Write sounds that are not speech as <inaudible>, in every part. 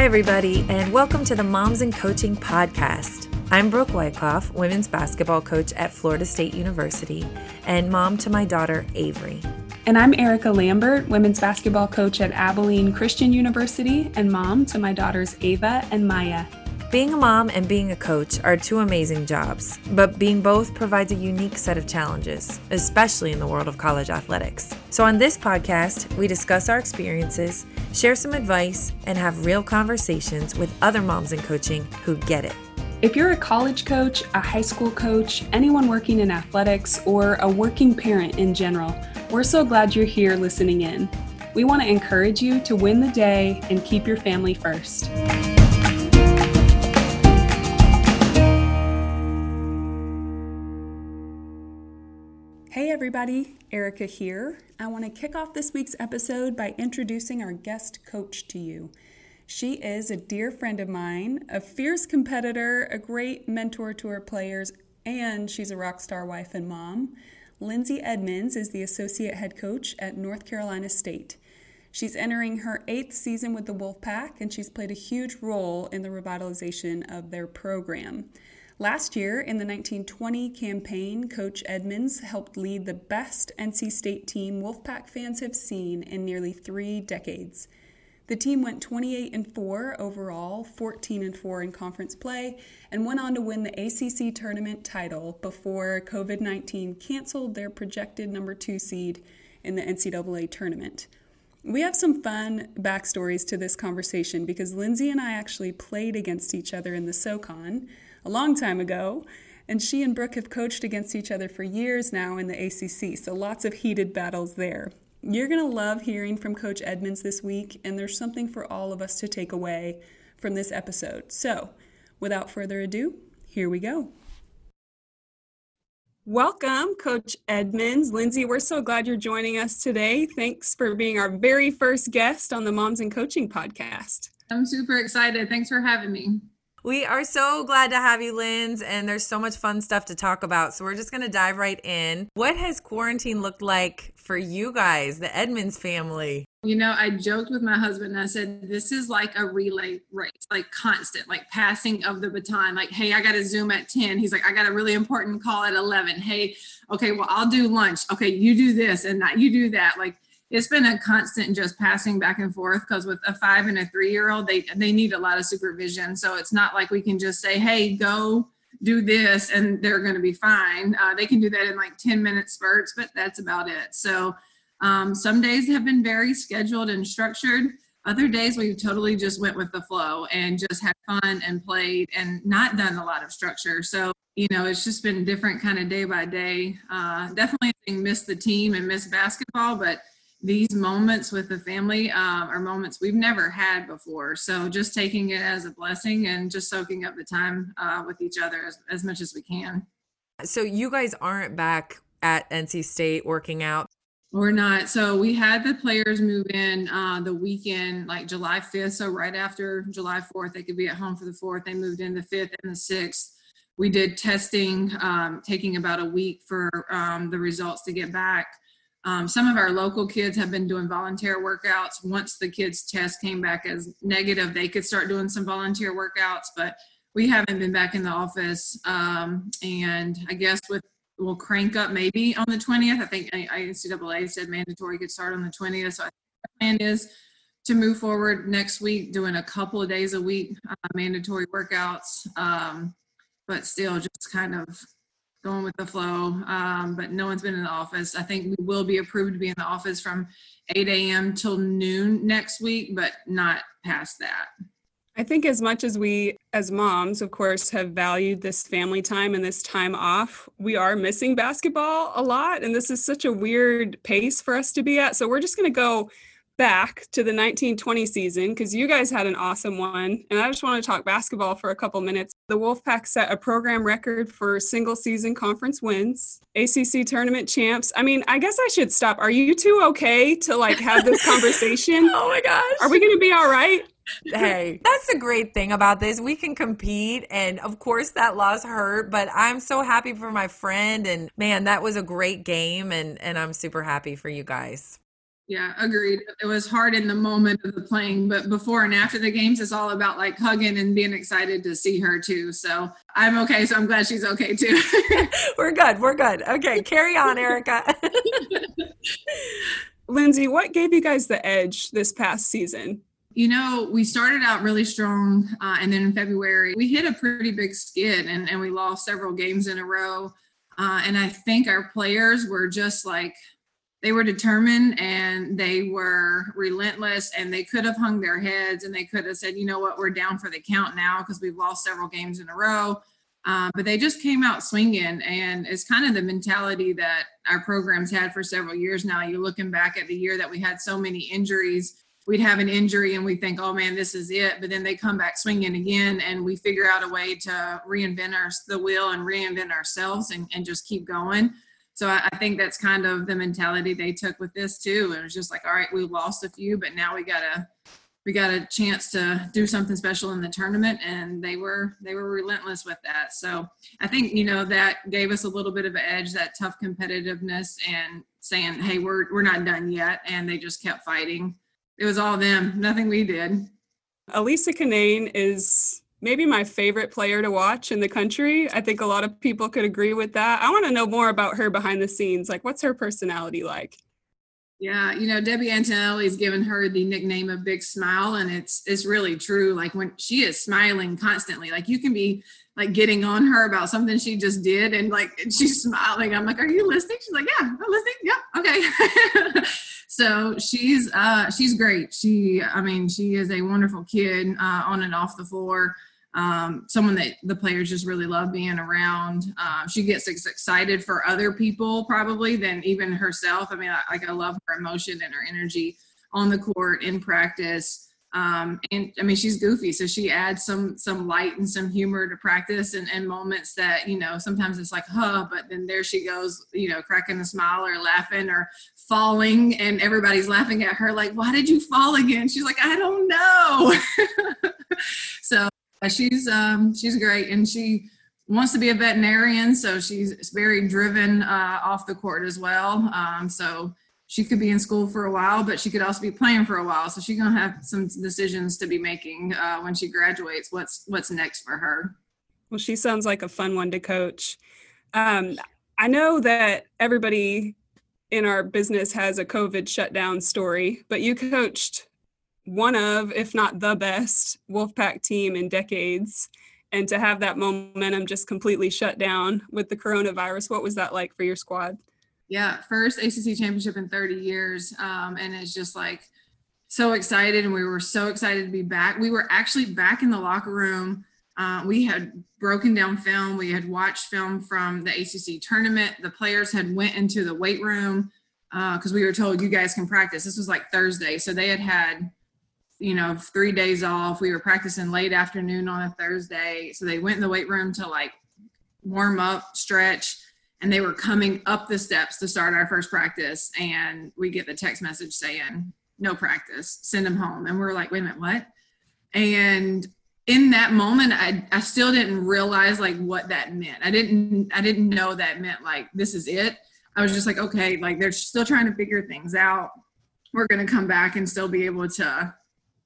Hi, everybody, and welcome to the Moms in Coaching Podcast. I'm Brooke Wyckoff, women's basketball coach at Florida State University, and mom to my daughter, Avery. And I'm Erica Lambert, women's basketball coach at Abilene Christian University, and mom to my daughters, Ava and Maya. Being a mom and being a coach are two amazing jobs, but being both provides a unique set of challenges, especially in the world of college athletics. So, on this podcast, we discuss our experiences, share some advice, and have real conversations with other moms in coaching who get it. If you're a college coach, a high school coach, anyone working in athletics, or a working parent in general, we're so glad you're here listening in. We want to encourage you to win the day and keep your family first. Hey everybody, Erica here. I want to kick off this week's episode by introducing our guest coach to you. She is a dear friend of mine, a fierce competitor, a great mentor to her players, and she's a rock star wife and mom. Lindsay Edmonds is the associate head coach at North Carolina State. She's entering her eighth season with the Wolfpack, and she's played a huge role in the revitalization of their program. Last year, in the 1920 campaign, Coach Edmonds helped lead the best NC State team Wolfpack fans have seen in nearly three decades. The team went 28 and 4 overall, 14 and 4 in conference play, and went on to win the ACC tournament title before COVID 19 canceled their projected number two seed in the NCAA tournament. We have some fun backstories to this conversation because Lindsay and I actually played against each other in the SoCon a long time ago. And she and Brooke have coached against each other for years now in the ACC, so lots of heated battles there. You're going to love hearing from Coach Edmonds this week, and there's something for all of us to take away from this episode. So, without further ado, here we go. Welcome, Coach Edmonds. Lindsay, we're so glad you're joining us today. Thanks for being our very first guest on the Moms in Coaching podcast. I'm super excited. Thanks for having me. We are so glad to have you, Linz, and there's so much fun stuff to talk about. So we're just going to dive right in. What has quarantine looked like for you guys, the Edmonds family? You know, I joked with my husband and I said, This is like a relay race, like constant, like passing of the baton. Like, hey, I got to Zoom at 10. He's like, I got a really important call at 11. Hey, okay, well, I'll do lunch. Okay, you do this and that, you do that. Like, it's been a constant just passing back and forth because with a five and a three year old they they need a lot of supervision. So it's not like we can just say hey go do this and they're going to be fine. Uh, they can do that in like 10 minute spurts but that's about it. So um, some days have been very scheduled and structured. Other days we totally just went with the flow and just had fun and played and not done a lot of structure. So you know it's just been different kind of day by day. Uh, definitely miss the team and miss basketball but these moments with the family um, are moments we've never had before. So just taking it as a blessing and just soaking up the time uh, with each other as, as much as we can. So you guys aren't back at NC State working out. We're not. So we had the players move in uh, the weekend, like July 5th. So right after July 4th, they could be at home for the 4th. They moved in the 5th and the 6th. We did testing, um, taking about a week for um, the results to get back. Um, some of our local kids have been doing volunteer workouts. Once the kids' test came back as negative, they could start doing some volunteer workouts, but we haven't been back in the office. Um, and I guess with we'll crank up maybe on the 20th. I think NCAA said mandatory could start on the 20th. So I think the plan is to move forward next week, doing a couple of days a week, uh, mandatory workouts. Um, but still just kind of going with the flow. Um, but no one's been in the office. I think we will be approved to be in the office from 8 a.m. till noon next week, but not past that. I think as much as we, as moms, of course, have valued this family time and this time off, we are missing basketball a lot. And this is such a weird pace for us to be at. So we're just going to go back to the 1920 season because you guys had an awesome one. And I just want to talk basketball for a couple minutes. The Wolfpack set a program record for single season conference wins, ACC tournament champs. I mean, I guess I should stop. Are you two okay to like have this conversation? <laughs> oh my gosh. Are we going to be all right? hey, that's the great thing about this. We can compete, and of course, that loss hurt, but I'm so happy for my friend. And man, that was a great game, and, and I'm super happy for you guys. Yeah, agreed. It was hard in the moment of the playing, but before and after the games, it's all about like hugging and being excited to see her too. So I'm okay. So I'm glad she's okay too. <laughs> <laughs> we're good. We're good. Okay, carry on, Erica. <laughs> Lindsay, what gave you guys the edge this past season? You know, we started out really strong, uh, and then in February we hit a pretty big skid, and, and we lost several games in a row. Uh, and I think our players were just like they were determined and they were relentless and they could have hung their heads and they could have said you know what? We're down for the count now because we've lost several games in a row. Uh, but they just came out swinging and it's kind of the mentality that our programs had for several years now. You're looking back at the year that we had so many injuries. We'd have an injury and we think oh man this is it. But then they come back swinging again and we figure out a way to reinvent our, the wheel and reinvent ourselves and, and just keep going so I, I, think that's kind of the mentality they took with this too. It was just like, all right, we lost a few, but now we gotta we got a chance to do something special in the tournament and they were they were relentless with that. So i think you know that gave us a little bit of an edge that tough competitiveness and saying hey we're we're not done yet and they just kept fighting. It was all them nothing we did. Elissa Cunane is maybe my favorite player to watch in the country. I think a lot of people could agree with that. I want to know more about her behind the scenes. Like, what's her personality like? Yeah, you know, Debbie Antonelli's given her the nickname of Big Smile, and it's it's really true. Like when she is smiling constantly, like you can be like getting on her about something she just did, and like <laughs> she's smiling. I'm like, "Are you listening?" She's like, "Yeah, I'm listening. Yeah, okay." <laughs> so she's uh she's great. She, I mean, she is a wonderful kid uh, on and off the floor um, someone that the players just really love being around. Uh, she gets excited for other people probably than even herself. I mean, I, like I love her emotion and her energy on the court in practice. Um, and I mean, she's goofy, so she adds some some light and some humor to practice and, and moments that you know sometimes it's like, huh, but then there she goes, you know, cracking a smile or laughing or falling, and everybody's laughing at her like, why did you fall again? She's like, I don't know. <laughs> so she's um, she's great, and she wants to be a veterinarian, so she's very driven uh, off the court as well. Um, so she could be in school for a while, but she could also be playing for a while. So she's gonna have some decisions to be making uh, when she graduates. What's what's next for her? Well, she sounds like a fun one to coach. Um, I know that everybody in our business has a COVID shutdown story, but you coached one of, if not the best Wolfpack team in decades. And to have that momentum just completely shut down with the coronavirus, what was that like for your squad? Yeah, first ACC championship in 30 years. Um, and it's just like so excited. And we were so excited to be back. We were actually back in the locker room. Uh, we had broken down film. We had watched film from the ACC tournament. The players had went into the weight room because uh, we were told you guys can practice. This was like Thursday, so they had had you know, three days off. We were practicing late afternoon on a Thursday. So they went in the weight room to like warm up, stretch, and they were coming up the steps to start our first practice. And we get the text message saying, no practice, send them home. And we're like, wait a minute, what? And in that moment, I, I still didn't realize like what that meant. I didn't, I didn't know that meant like, this is it. I was just like, okay, like they're still trying to figure things out. We're going to come back and still be able to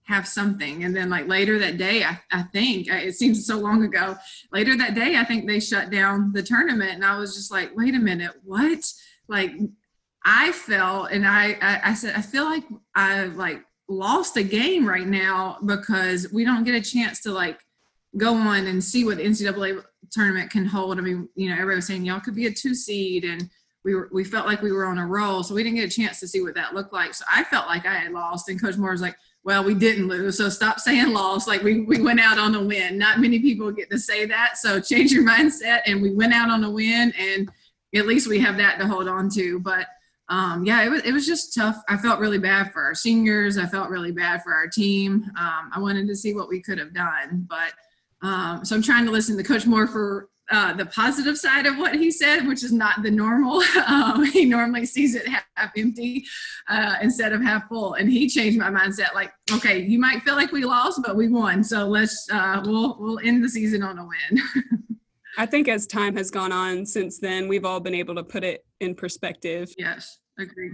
have something. And then like later that day, I, I think it seems so long ago, later that day, I think they shut down the tournament. And I was just like, wait a minute, what? Like I felt, and I, I, I said, I feel like I like lost a game right now because we don't get a chance to like go on and see what the NCAA tournament can hold. I mean, you know, everybody was saying y'all could be a two seed and we were, we felt like we were on a roll. So we didn't get a chance to see what that looked like. So I felt like I had lost and coach Moore was like, well, we didn't lose. So stop saying lost. Like we, we went out on a win. Not many people get to say that. So change your mindset. And we went out on a win. And at least we have that to hold on to. But um, yeah, it was, it was just tough. I felt really bad for our seniors. I felt really bad for our team. Um, I wanted to see what we could have done. But um, so I'm trying to listen to Coach Moore for uh, the positive side of what he said, which is not the normal. <laughs> Um, he normally sees it half empty uh, instead of half full, and he changed my mindset. Like, okay, you might feel like we lost, but we won, so let's uh, we'll we'll end the season on a win. <laughs> I think as time has gone on since then, we've all been able to put it in perspective. Yes, agreed.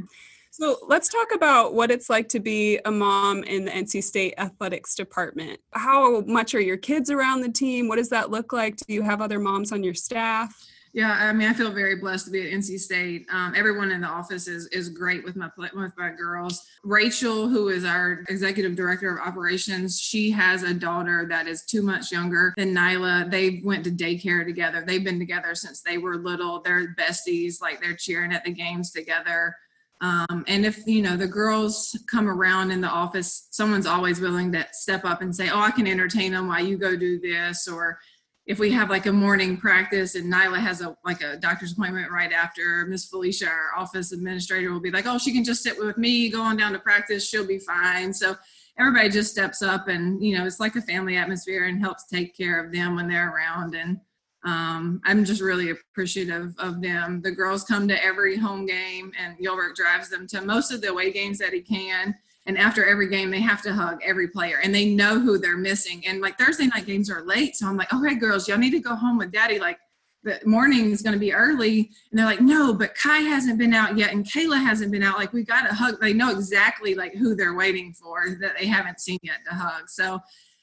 So let's talk about what it's like to be a mom in the NC State athletics department. How much are your kids around the team? What does that look like? Do you have other moms on your staff? Yeah, I mean, I feel very blessed to be at NC State. Um, everyone in the office is is great with my with my girls. Rachel, who is our executive director of operations, she has a daughter that is two months younger than Nyla. They went to daycare together. They've been together since they were little. They're besties. Like they're cheering at the games together. Um, and if you know the girls come around in the office, someone's always willing to step up and say, "Oh, I can entertain them while you go do this," or if we have like a morning practice and Nyla has a like a doctor's appointment right after, Miss Felicia, our office administrator, will be like, "Oh, she can just sit with me, go on down to practice, she'll be fine." So everybody just steps up, and you know, it's like a family atmosphere and helps take care of them when they're around. And um, I'm just really appreciative of them. The girls come to every home game, and Gilbert drives them to most of the away games that he can. And after every game they have to hug every player and they know who they're missing. And like thursday night games are late so i'm like okay girls y'all need to go home with daddy. Like the morning is going to be early. And they're like no but kai hasn't been out yet and kayla hasn't been out. Like we got to hug. They know exactly like who they're waiting for that they haven't seen yet to hug. So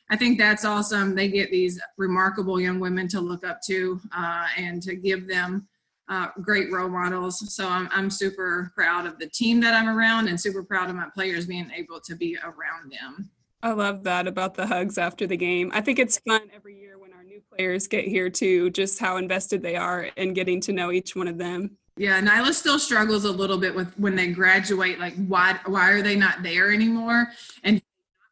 i think that's awesome they get these remarkable young women to look up to uh, and to give them uh, great role models. So I'm, I'm super proud of the team that I'm around and super proud of my players being able to be around them. I love that about the hugs after the game. I think it's fun every year when our new players get here too, just how invested they are in getting to know each one of them. Yeah, Nyla still struggles a little bit with when they graduate, like why why are they not there anymore? And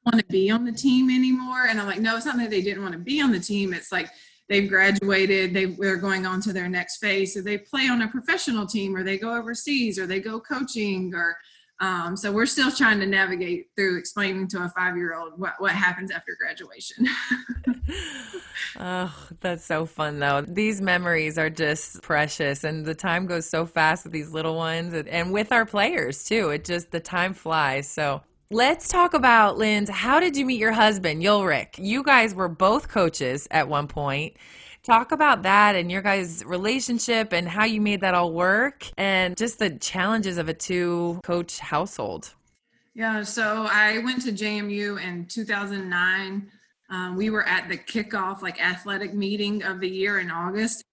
want to be on the team anymore. And I'm like, no, it's not that they didn't want to be on the team. It's like they've graduated, they, they're going on to their next phase. So they play on a professional team or they go overseas or they go coaching or um, so we're still trying to navigate through explaining to a five-year-old what, what happens after graduation. <laughs> oh, that's so fun though. These memories are just precious and the time goes so fast with these little ones and with our players too. It just, the time flies. So Let's talk about, Linz, how did you meet your husband, Ulrich? You guys were both coaches at one point. Talk about that and your guys' relationship and how you made that all work and just the challenges of a two coach household. Yeah, so I went to JMU in 2009. Um, we were at the kickoff, like athletic meeting of the year in August.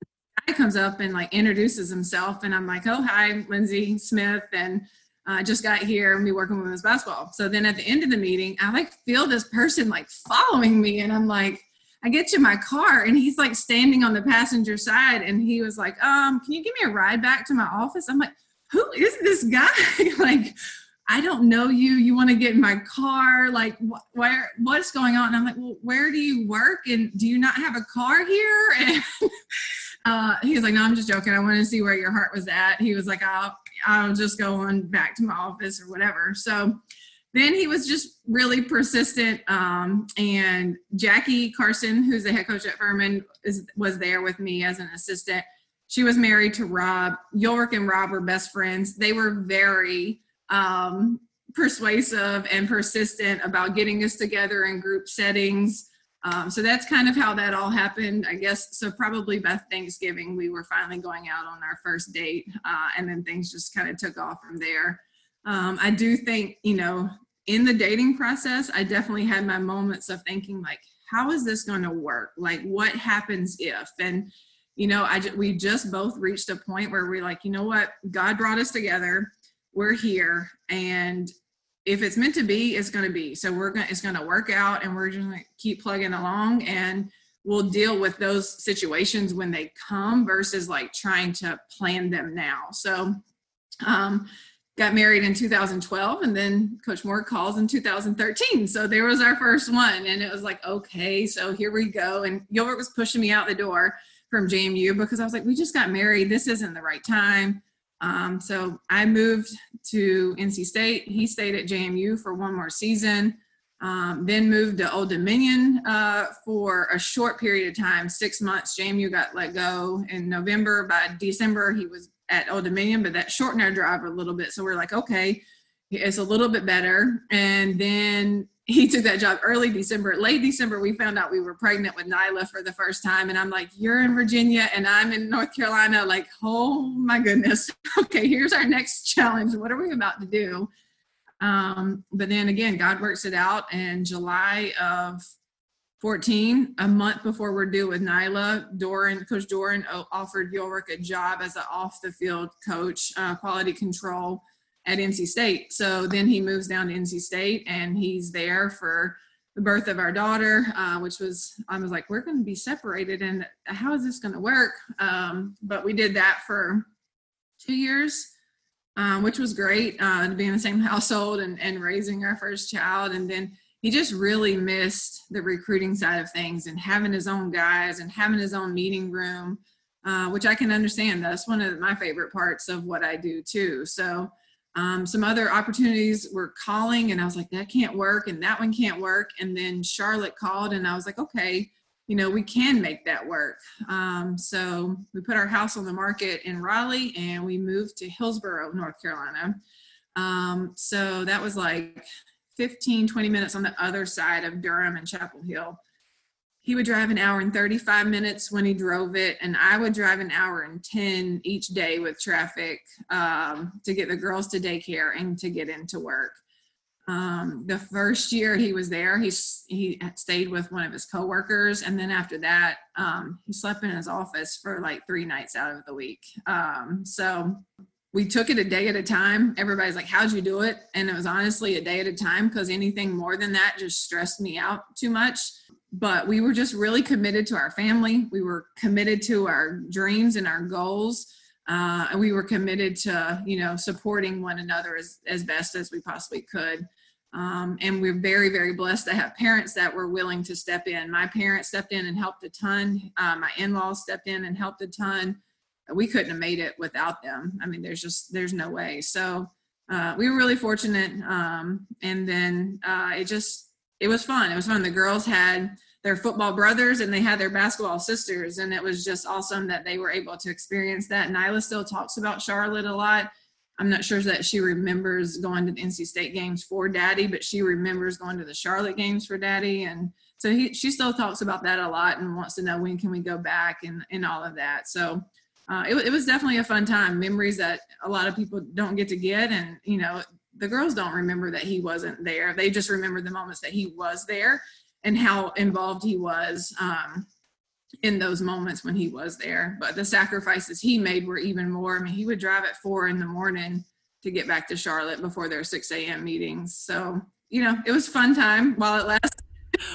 Guy comes up and like introduces himself, and I'm like, "Oh, hi, Lindsay Smith," and I just got here and be working women's basketball. So then at the end of the meeting, I like feel this person like following me, and I'm like, I get to my car, and he's like standing on the passenger side, and he was like, um, can you give me a ride back to my office? I'm like, who is this guy? <laughs> like, I don't know you. You want to get in my car? Like, wh- where? What's going on? And I'm like, well, where do you work? And do you not have a car here? <laughs> And <laughs> uh, he was like, no, I'm just joking. I want to see where your heart was at. He was like, I'll, I'll just go on back to my office or whatever. So then he was just really persistent. Um, and Jackie Carson, who's the head coach at Furman, is, was there with me as an assistant. She was married to Rob. Ulrich and Rob were best friends. They were very um, persuasive and persistent about getting us together in group settings. Um, so that's kind of how that all happened, I guess. So probably by Thanksgiving, we were finally going out on our first date, uh, and then things just kind of took off from there. Um, I do think, you know, in the dating process, I definitely had my moments of thinking like, how is this going to work? Like, what happens if? And you know, I we just both reached a point where we're like, you know what, God brought us together. We're here, and if it's meant to be, it's going to be. So we're going to, it's going to work out and we're just going to keep plugging along and we'll deal with those situations when they come versus like trying to plan them now. So, um, got married in 2012 and then coach moore calls in 2013 so there was our first one and it was like okay so here we go and gilbert was pushing me out the door from jmu because i was like we just got married this isn't the right time um, so I moved to NC State. He stayed at JMU for one more season, um, then moved to Old Dominion uh, for a short period of time, six months. JMU got let go in November. By December, he was at Old Dominion, but that shortened our drive a little bit. So we're like, okay, it's a little bit better. And then he took that job early December. Late December, we found out we were pregnant with Nyla for the first time. And I'm like, You're in Virginia and I'm in North Carolina. Like, oh my goodness. <laughs> okay, here's our next challenge. What are we about to do? Um, but then again, God works it out. And July of 14, a month before we're due with Nyla, Doeren, Coach Doeren offered Ulrich a job as an off the field coach, uh, quality control at NC State. So then he moves down to NC State and he's there for the birth of our daughter, uh, which was, I was like, we're going to be separated and how is this going to work? Um, but we did that for two years, um, which was great uh, to be in the same household and, and raising our first child. And then he just really missed the recruiting side of things and having his own guys and having his own meeting room, uh, which I can understand. That's one of my favorite parts of what I do too. So, um, some other opportunities were calling, and I was like, that can't work, and that one can't work. And then Charlotte called, and I was like, okay, you know, we can make that work. Um, so we put our house on the market in Raleigh, and we moved to Hillsborough, North Carolina. Um, so that was like 15, 20 minutes on the other side of Durham and Chapel Hill he would drive an hour and 35 minutes when he drove it and i would drive an hour and 10 each day with traffic um, to get the girls to daycare and to get into work. Um, the first year he was there he, he stayed with one of his coworkers and then after that um, he slept in his office for like three nights out of the week. Um, so we took it a day at a time. Everybody's like how'd you do it? And it was honestly a day at a time because anything more than that just stressed me out too much but we were just really committed to our family. We were committed to our dreams and our goals. Uh, and we were committed to, you know, supporting one another as, as best as we possibly could. Um, and we're very, very blessed to have parents that were willing to step in. My parents stepped in and helped a ton. Uh, my in-laws stepped in and helped a ton. We couldn't have made it without them. I mean, there's just, there's no way. So uh, we were really fortunate. Um, and then uh, it just, it was fun. It was fun. The girls had their football brothers and they had their basketball sisters, and it was just awesome that they were able to experience that. Nyla still talks about Charlotte a lot. I'm not sure that she remembers going to the NC State games for Daddy, but she remembers going to the Charlotte games for Daddy, and so he, she still talks about that a lot and wants to know when can we go back and and all of that. So. Uh, it, it was definitely a fun time. Memories that a lot of people don't get to get, and you know, the girls don't remember that he wasn't there. They just remember the moments that he was there and how involved he was um, in those moments when he was there. But the sacrifices he made were even more. I mean, he would drive at four in the morning to get back to Charlotte before their 6 a.m. meetings. So, you know, it was fun time while it lasted.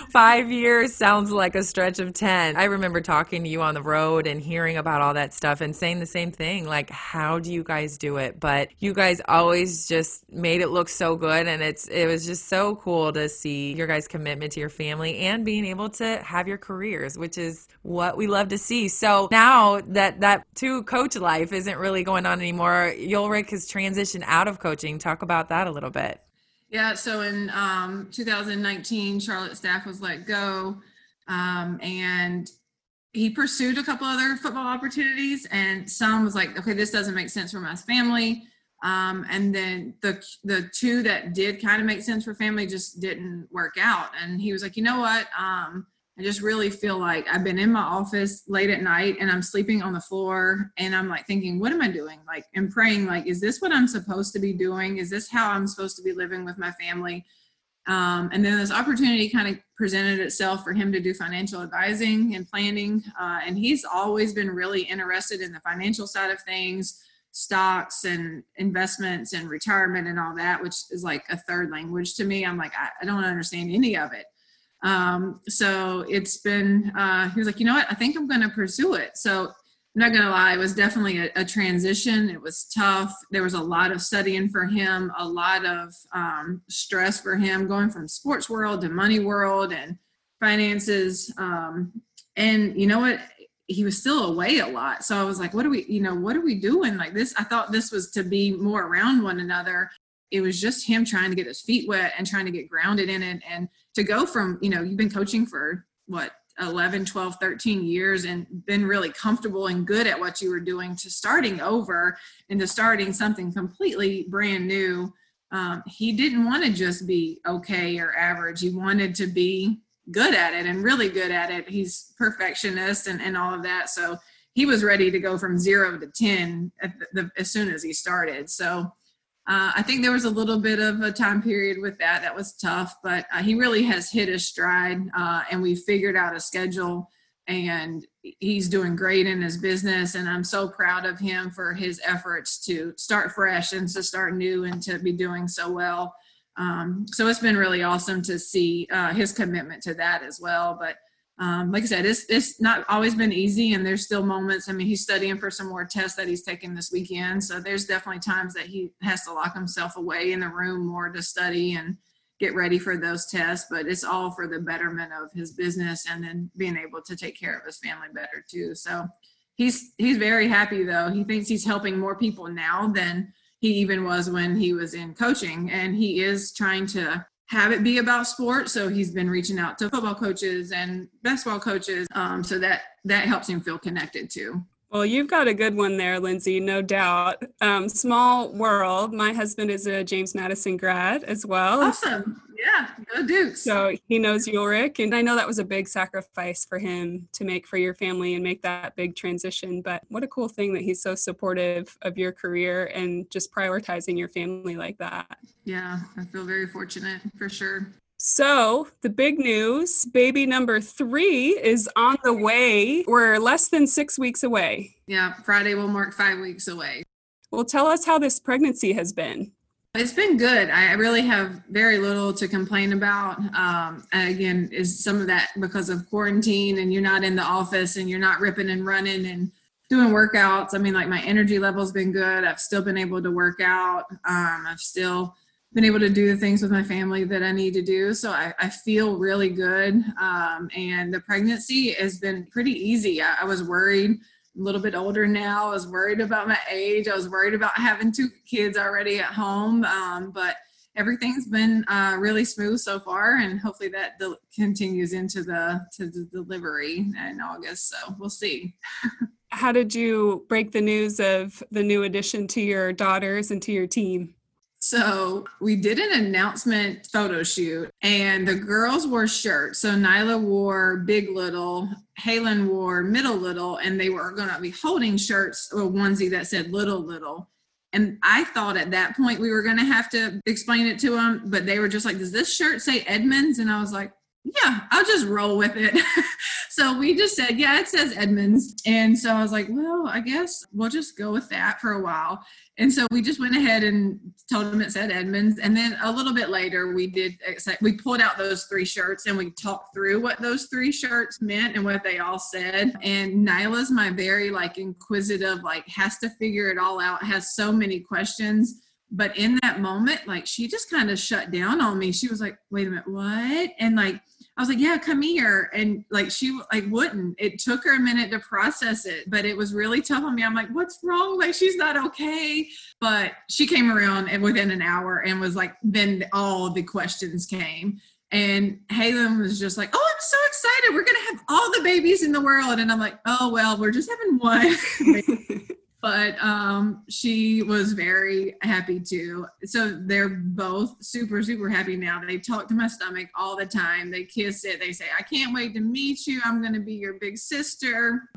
Five years sounds like a stretch of 10. I remember talking to you on the road and hearing about all that stuff and saying the same thing like, how do you guys do it? But you guys always just made it look so good. And it's, it was just so cool to see your guys' commitment to your family and being able to have your careers, which is what we love to see. So now that that two coach life isn't really going on anymore, Ulrich has transitioned out of coaching. Talk about that a little bit. Yeah, so in um, 2019, Charlotte staff was let go, um, and he pursued a couple other football opportunities, and some was like, okay, this doesn't make sense for my family. Um, and then the the two that did kind of make sense for family just didn't work out. And he was like, you know what? Um, I just really feel like I've been in my office late at night and I'm sleeping on the floor and I'm like thinking, what am I doing? Like, and praying, like, is this what I'm supposed to be doing? Is this how I'm supposed to be living with my family? Um, and then this opportunity kind of presented itself for him to do financial advising and planning. Uh, and he's always been really interested in the financial side of things, stocks and investments and retirement and all that, which is like a third language to me. I'm like, I, I don't understand any of it. Um, so it's been, uh, he was like, you know what, I think I'm going to pursue it. So I'm not going to lie, it was definitely a, a, transition. It was tough. There was a lot of studying for him, a lot of um, stress for him going from sports world to money world and finances. Um, and you know what? He was still away a lot. So I was like, what are we, you know, what are we doing like this? I thought this was to be more around one another it was just him trying to get his feet wet and trying to get grounded in it and to go from you know you've been coaching for what 11 12 13 years and been really comfortable and good at what you were doing to starting over and to starting something completely brand new um, he didn't want to just be okay or average. He wanted to be good at it and really good at it. He's perfectionist and, and all of that. So he was ready to go from zero to 10 the, as soon as he started. So uh, I think there was a little bit of a time period with that that was tough, but uh, he really has hit his stride uh, and we figured out a schedule and he's doing great in his business and i'm so proud of him for his efforts to start fresh and to start new and to be doing so well. Um, so it's been really awesome to see uh, his commitment to that as well but um, like i said it's, it's not always been easy and there's still moments i mean he's studying for some more tests that he's taking this weekend so there's definitely times that he has to lock himself away in the room more to study and get ready for those tests, but it's all for the betterment of his business and then being able to take care of his family better too. So he's he's very happy though. He thinks he's helping more people now than he even was when he was in coaching and he is trying to have it be about sports. so he's been reaching out to football coaches and basketball coaches um, so that that helps him feel connected too well, you've got a good one there, Lindsay, no doubt. Um, small world. My husband is a James Madison grad as well. Awesome. Yeah, go Dukes. So he knows Ulrich. And I know that was a big sacrifice for him to make for your family and make that big transition. But what a cool thing that he's so supportive of your career and just prioritizing your family like that. Yeah, I feel very fortunate for sure. So, the big news baby number three is on the way. We're less than six weeks away. Yeah, Friday will mark five weeks away. Well, tell us how this pregnancy has been. It's been good. I really have very little to complain about. Um, again, is some of that because of quarantine and you're not in the office and you're not ripping and running and doing workouts. I mean, like my energy level's been good. I've still been able to work out. Um, I've still been able to do the things with my family that I need to do. So I, I feel really good. Um, and the pregnancy has been pretty easy. I, I, was worried, a little bit older now. I was worried about my age. I was worried about having two kids already at home. Um, but everything's been uh, really smooth so far. And hopefully that del- continues into the, to the delivery in August. So we'll see. <laughs> How did you break the news of the new addition to your daughters and to your team? So we did an announcement photo shoot, and the girls wore shirts. So Nyla wore big little, Halen wore middle little, and they were going to be holding shirts, a onesie that said little little. And I thought at that point we were going to have to explain it to them, but they were just like, "Does this shirt say Edmonds?" And I was like, "Yeah, I'll just roll with it." <laughs> so we just said, "Yeah, it says Edmonds." And so I was like, "Well, I guess we'll just go with that for a while." And so we just went ahead and told them it said Edmonds. And then a little bit later, we did, we pulled out those three shirts and we talked through what those three shirts meant and what they all said. And Nyla's my very like inquisitive, like has to figure it all out, has so many questions. But in that moment, like she just kind of shut down on me. She was like, wait a minute, what? And like, I was like, yeah, come here. And like, she like wouldn't, it took her a minute to process it, but it was really tough on me. I'm like, what's wrong? Like, she's not okay. But she came around and within an hour and was like, then all the questions came. And Halen was just like, oh, I'm so excited. We're going to have all the babies in the world. And I'm like, oh, well, we're just having one. <laughs> <laughs> <laughs> but um, she was very happy too. So they're both super, super happy now. They talk to my stomach all the time. They kiss it. They say, I can't wait to meet you. I'm going to be your big sister.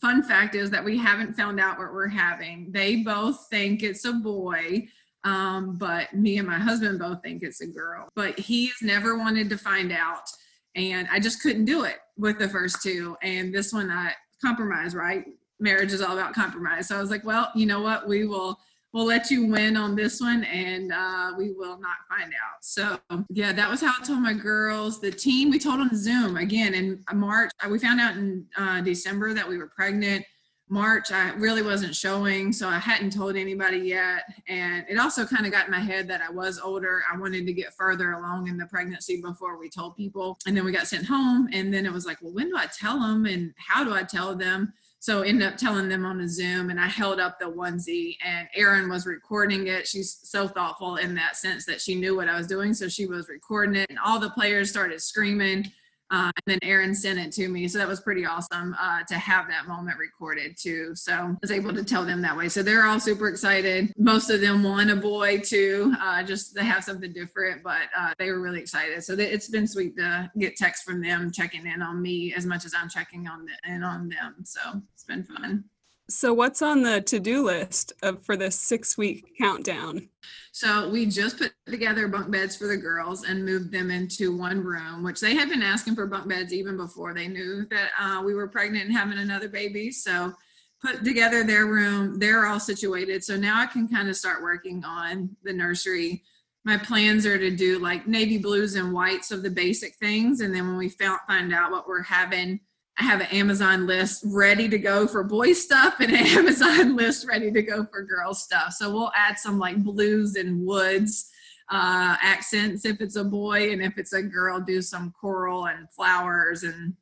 Fun fact is that we haven't found out what we're having. They both think it's a boy. Um, but me and my husband both think it's a girl. But he's never wanted to find out. And I just couldn't do it with the first two. And this one, I compromise, right? Marriage is all about compromise. So I was like, well, you know what? We will we'll let you win on this one and uh, we will not find out. So yeah, that was how I told my girls. The team we told on Zoom again in March. We found out in uh, December that we were pregnant. March, I really wasn't showing, so I hadn't told anybody yet. And it also kind of got in my head that I was older. I wanted to get further along in the pregnancy before we told people. And then we got sent home. And then it was like, well, when do I tell them? And how do I tell them? So ended up telling them on a zoom and i held up the onesie and erin was recording it. She's so thoughtful in that sense that she knew what i was doing so she was recording it and all the players started screaming Uh, and then Aaron sent it to me. So that was pretty awesome uh, to have that moment recorded too. So I was able to tell them that way. So they're all super excited. Most of them want a boy too, uh, just to have something different, but uh, they were really excited. So they, it's been sweet to get texts from them checking in on me as much as I'm checking on the, in on them. So it's been fun. So, what's on the to do list of, for this six week countdown? So, we just put together bunk beds for the girls and moved them into one room, which they had been asking for bunk beds even before they knew that uh, we were pregnant and having another baby. So, put together their room. They're all situated. So, now I can kind of start working on the nursery. My plans are to do like navy blues and whites of the basic things. And then when we find out what we're having, I have an Amazon list ready to go for boy stuff and an <laughs> Amazon list ready to go for girl stuff. So we'll add some like blues and woods uh, accents if it's a boy, and if it's a girl, do some coral and flowers and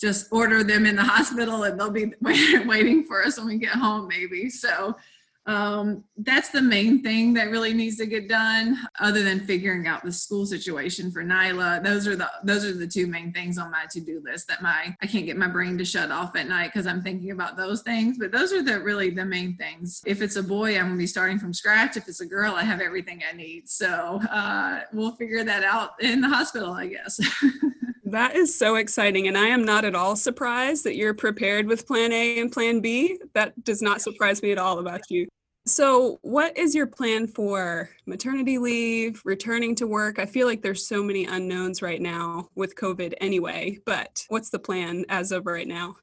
just order them in the <laughs> hospital and they'll be <laughs> waiting for us when we get home, maybe. So um, that's the main thing that really needs to get done other than figuring out the school situation for nyla those are the those are the two main things on my to-do list that my i can't get my brain to shut off at night because i'm thinking about those things but those are the really the main things if it's a boy i'm going to be starting from scratch if it's a girl i have everything i need so uh, we'll figure that out in the hospital i guess <laughs> That is so exciting. And I am not at all surprised that you're prepared with plan A and plan B. That does not surprise me at all about you. So, what is your plan for maternity leave, returning to work? I feel like there's so many unknowns right now with COVID anyway, but what's the plan as of right now?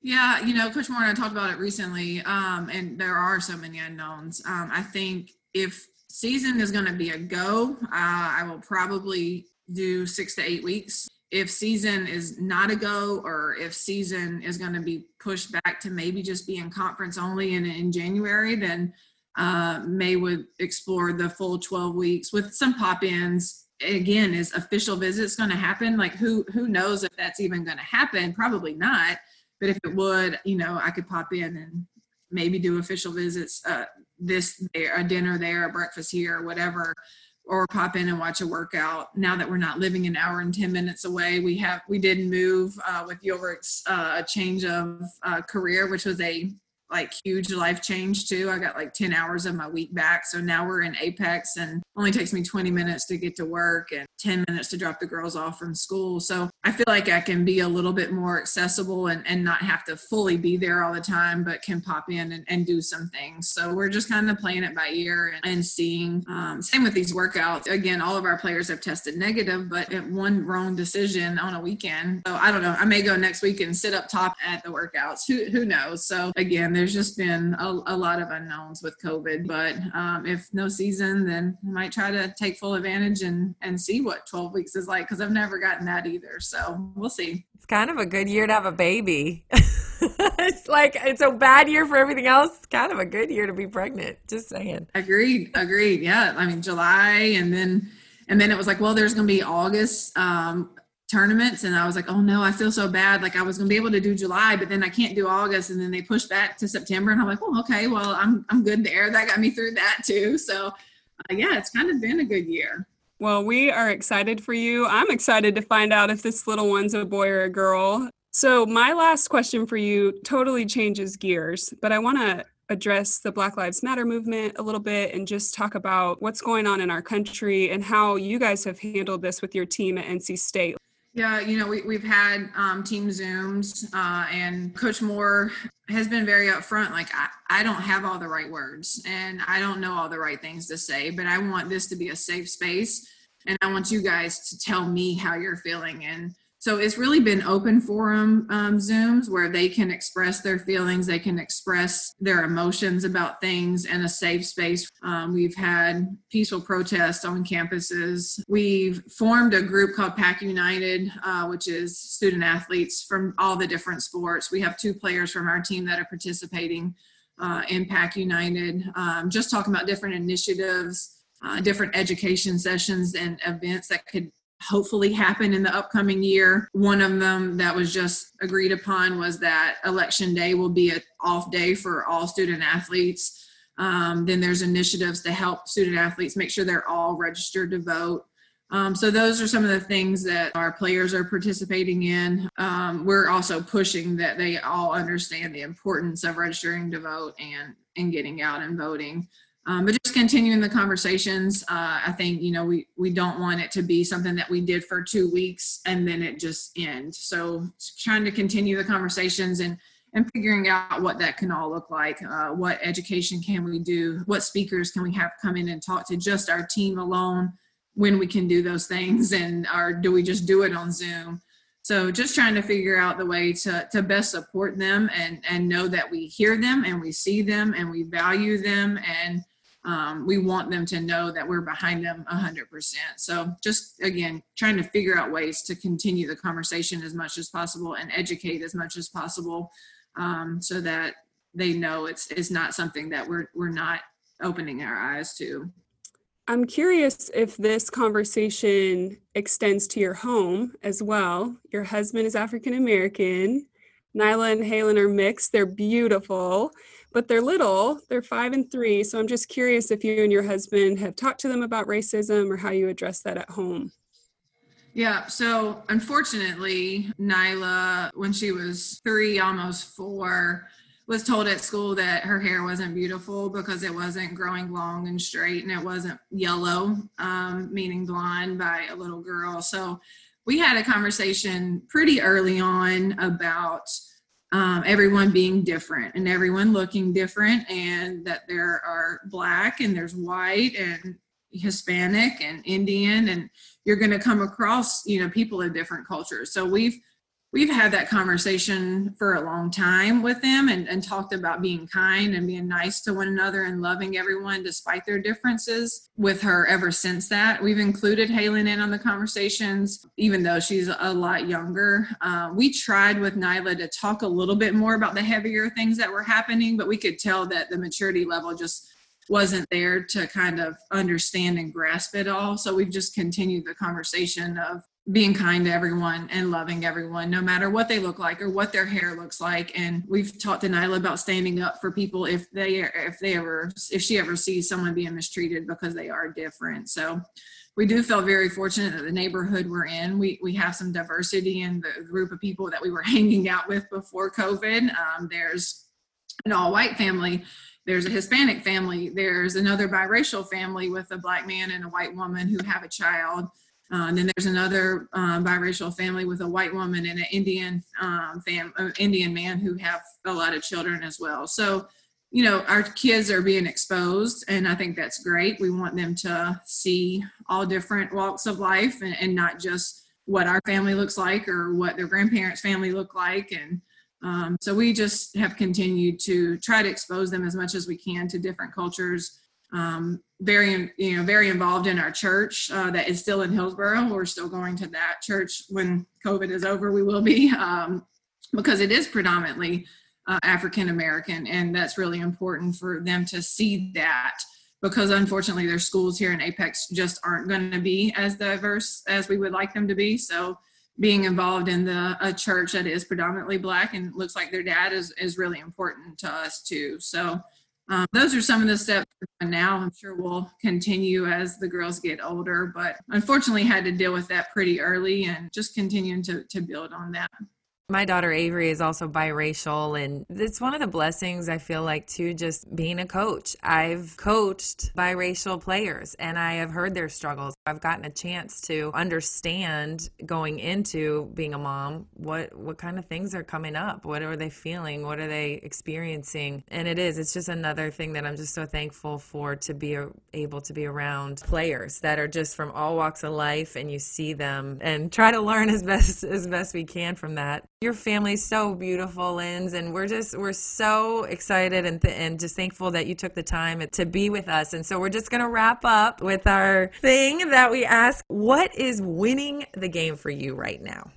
Yeah, you know, Coach Moore and I talked about it recently, um, and there are so many unknowns. Um, I think if season is going to be a go, uh, I will probably do six to eight weeks. If season is not a go, or if season is going to be pushed back to maybe just be in conference only in, in January, then uh, May would explore the full 12 weeks with some pop-ins. Again, is official visits going to happen? Like who who knows if that's even going to happen? Probably not. But if it would, you know, I could pop in and maybe do official visits. Uh, this there, a dinner there, a breakfast here, whatever or pop in and watch a workout. Now that we're not living an hour and 10 minutes away, we have, we did move uh, with Ulrich's uh, change of uh, career, which was a like huge life change too. I got like 10 hours of my week back. So now we're in Apex and only takes me 20 minutes to get to work and 10 minutes to drop the girls off from school. So I feel like I can be a little bit more accessible and, and not have to fully be there all the time, but can pop in and, and do some things. So we're just kind of playing it by ear and, and seeing. Um, same with these workouts. Again, all of our players have tested negative, but one wrong decision on a weekend. So I don't know. I may go next week and sit up top at the workouts. Who, who knows? So again, there's just been a, a lot of unknowns with COVID. But um, if no season, then I might try to take full advantage and and see what 12 weeks is like because I've never gotten that either. So we'll see. It's kind of a good year to have a baby. <laughs> it's like it's a bad year for everything else. It's kind of a good year to be pregnant. Just saying. Agreed. Agreed. Yeah. I mean, July and then and then it was like, well, there's going to be August. Um, tournaments and I was like, oh no, I feel so bad. Like I was gonna be able to do July, but then I can't do August. And then they pushed back to September and I'm like, oh, okay, well, I'm, I'm good there. That got me through that too. So uh, yeah, it's kind of been a good year. Well, we are excited for you. I'm excited to find out if this little one's a boy or a girl. So my last question for you totally changes gears, but I want to address the Black Lives Matter movement a little bit and just talk about what's going on in our country and how you guys have handled this with your team at NC State. Yeah, you know, we, we've had um, team Zooms, uh, and Coach Moore has been very upfront. Like, I, I don't have all the right words and I don't know all the right things to say, but I want this to be a safe space. And I want you guys to tell me how you're feeling. And so it's really been open forum um, Zooms where they can express their feelings, they can express their emotions about things in a safe space. Um, we've had peaceful protests on campuses. We've formed a group called Pack United, uh, which is student athletes from all the different sports. We have two players from our team that are participating uh, in Pack United, um, just talking about different initiatives. Uh, different education sessions and events that could hopefully happen in the upcoming year. One of them that was just agreed upon was that election day will be an off day for all student athletes. Um, then there's initiatives to help student athletes make sure they're all registered to vote. Um, so those are some of the things that our players are participating in. Um, we're also pushing that they all understand the importance of registering to vote and and getting out and voting. Um, but just continuing the conversations. Uh, I think you know we we don't want it to be something that we did for two weeks and then it just ends. So trying to continue the conversations and and figuring out what that can all look like. Uh, what education can we do? What speakers can we have come in and talk to just our team alone? when we can do those things and or do we just do it on zoom so just trying to figure out the way to, to best support them and, and know that we hear them and we see them and we value them and um, we want them to know that we're behind them 100%. So just again, trying to figure out ways to continue the conversation as much as possible and educate as much as possible um, so that they know it's, it's not something that we're, we're not opening our eyes to. I'm curious if this conversation extends to your home as well. Your husband is African American. Nyla and Halen are mixed. They're beautiful, but they're little. They're five and three. So I'm just curious if you and your husband have talked to them about racism or how you address that at home. Yeah, so unfortunately, Nyla, when she was three, almost four, was told at school that her hair wasn't beautiful because it wasn't growing long and straight and it wasn't yellow, um, meaning blonde, by a little girl. So we had a conversation pretty early on about um, everyone being different and everyone looking different, and that there are black and there's white and Hispanic and Indian, and you're going to come across, you know, people of different cultures. So we've we've had that conversation for a long time with them and, and talked about being kind and being nice to one another and loving everyone despite their differences with her ever since that. We've included Halen in on the conversations, even though she's a lot younger. Uh, we tried with Nyla to talk a little bit more about the heavier things that were happening, but we could tell that the maturity level just wasn't there to kind of understand and grasp it all. So we've just continued the conversation of being kind to everyone and loving everyone, no matter what they look like or what their hair looks like. And we've talked to Nyla about standing up for people if they if they ever if she ever sees someone being mistreated because they are different. So we do feel very fortunate that the neighborhood we're in, we we have some diversity in the group of people that we were <laughs> hanging out with before COVID. Um, there's an all white family there's a Hispanic family, there's another biracial family with a black man and a white woman who have a child. Uh, and then there's another um, biracial family with a white woman and an Indian um, fam- uh, Indian man who have a lot of children as well. So, you know, our kids are being exposed, and I think that's great. We want them to see all different walks of life and, and not just what our family looks like or what their grandparents' family look like. And um, so we just have continued to try to expose them as much as we can to different cultures um, very you know very involved in our church uh, that is still in Hillsborough. We're still going to that church when COVID is over. We will be <laughs> um, because it is predominantly uh, African American, and that's really important for them to see that. Because unfortunately, their schools here in Apex just aren't going to be as diverse as we would like them to be. So, being involved in the a church that is predominantly black and looks like their dad is is really important to us too. So um, those are some of the steps now. I'm sure we'll continue as the girls get older, but unfortunately had to deal with that pretty early and just continuing to, to build on that. My daughter Avery is also biracial, and it's one of the blessings I feel like too, just being a coach. I've coached biracial players and I have heard their struggles. I've gotten a chance to understand going into being a mom what what kind of things are coming up, what are they feeling, what are they experiencing, and it is it's just another thing that I'm just so thankful for to be able to be around players that are just from all walks of life, and you see them and try to learn as best as best we can from that. Your family's so beautiful, Linz, and we're just we're so excited and th- and just thankful that you took the time to be with us. And so we're just gonna wrap up with our thing that we ask: What is winning the game for you right now?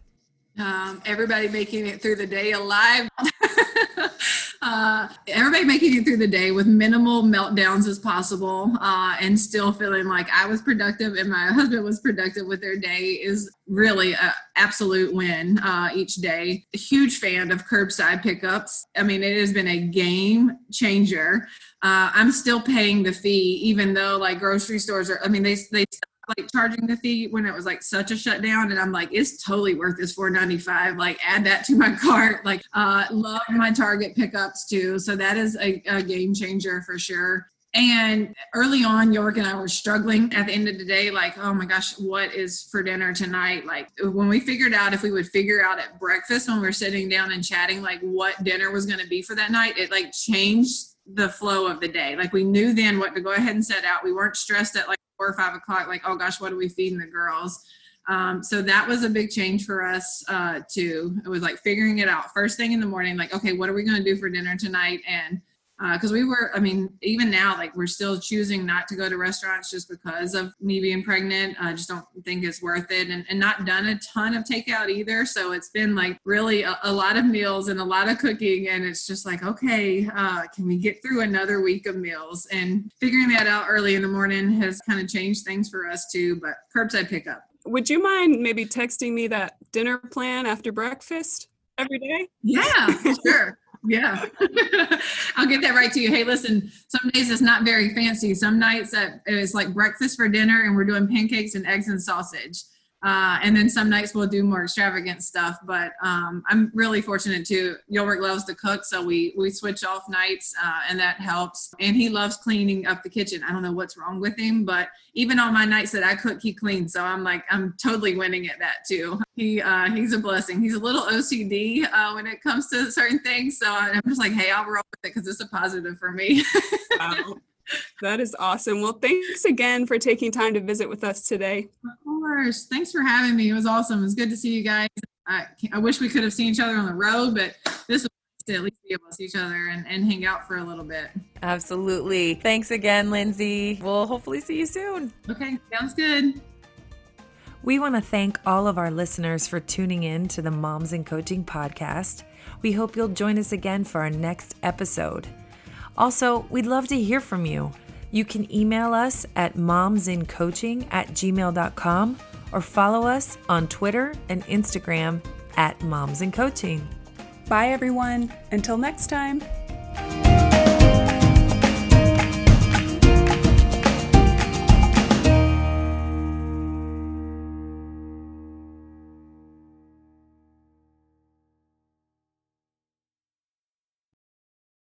Um, everybody making it through the day alive. <laughs> uh, everybody making it through the day with minimal meltdowns as possible uh, and still feeling like I was productive and my husband was productive with their day is really an absolute win uh, each day. A huge fan of curbside pickups. I mean, it has been a game changer. Uh, I'm still paying the fee, even though like grocery stores are, I mean, they, they like charging the fee when it was like such a shutdown, and I'm like, it's totally worth this 4.95. Like, add that to my <laughs> cart. Like, uh, love my Target pickups too. So that is a, a game changer for sure. And early on, York and I were struggling at the end of the day, like, oh my gosh, what is for dinner tonight? Like, when we figured out if we would figure out at breakfast when we are sitting down and chatting, like what dinner was going to be for that night, it like changed the flow of the day. Like, we knew then what to go ahead and set out. We weren't stressed at like four or five o'clock, like, oh gosh, what are we feeding the girls? Um, so that was a big change for us uh, too. It was like figuring it out first thing in the morning, like, okay, what are we going to do for dinner tonight? And because uh, we were i mean even now like we're still choosing not to go to restaurants just because of me being pregnant. I just don't think it's worth it and, and not done a ton of takeout either. So it's been like really a, a lot of meals and a lot of cooking. And it's just like okay uh, can we get through another week of meals? And figuring that out early in the morning has kind of changed things for us too but curbside pickup. Would you mind maybe texting me that dinner plan after breakfast every day? Yeah sure yeah. <laughs> I'll get that right to you. Hey listen some days it's not very fancy. Some nights it's like breakfast for dinner and we're doing pancakes and eggs and sausage uh, and then some nights we'll do more extravagant stuff. But um, I'm really fortunate too. Gilbert loves to cook, so we we switch off nights, uh, and that helps. And he loves cleaning up the kitchen. I don't know what's wrong with him, but even on my nights that I cook, he cleans. So I'm like I'm totally winning at that too. He uh, he's a blessing. He's a little OCD uh, when it comes to certain things. So I'm just like, hey, I'll roll with it because it's a positive for me. <laughs> That is awesome. Well, thanks again for taking time to visit with us today. Of course. Thanks for having me. It was awesome. It was good to see you guys. I, I wish we could have seen each other on the road, but this was to at least be able to see each other and, and hang out for a little bit. Absolutely. Thanks again, Lindsay. We'll hopefully see you soon. Okay, sounds good. We want to thank all of our listeners for tuning in to the Moms in Coaching podcast. We hope you'll join us again for our next episode. Also, we'd love to hear from you. You can email us at momsincoaching at gmail.com or follow us on Twitter and Instagram at Moms in Coaching. Bye, everyone. Until next time.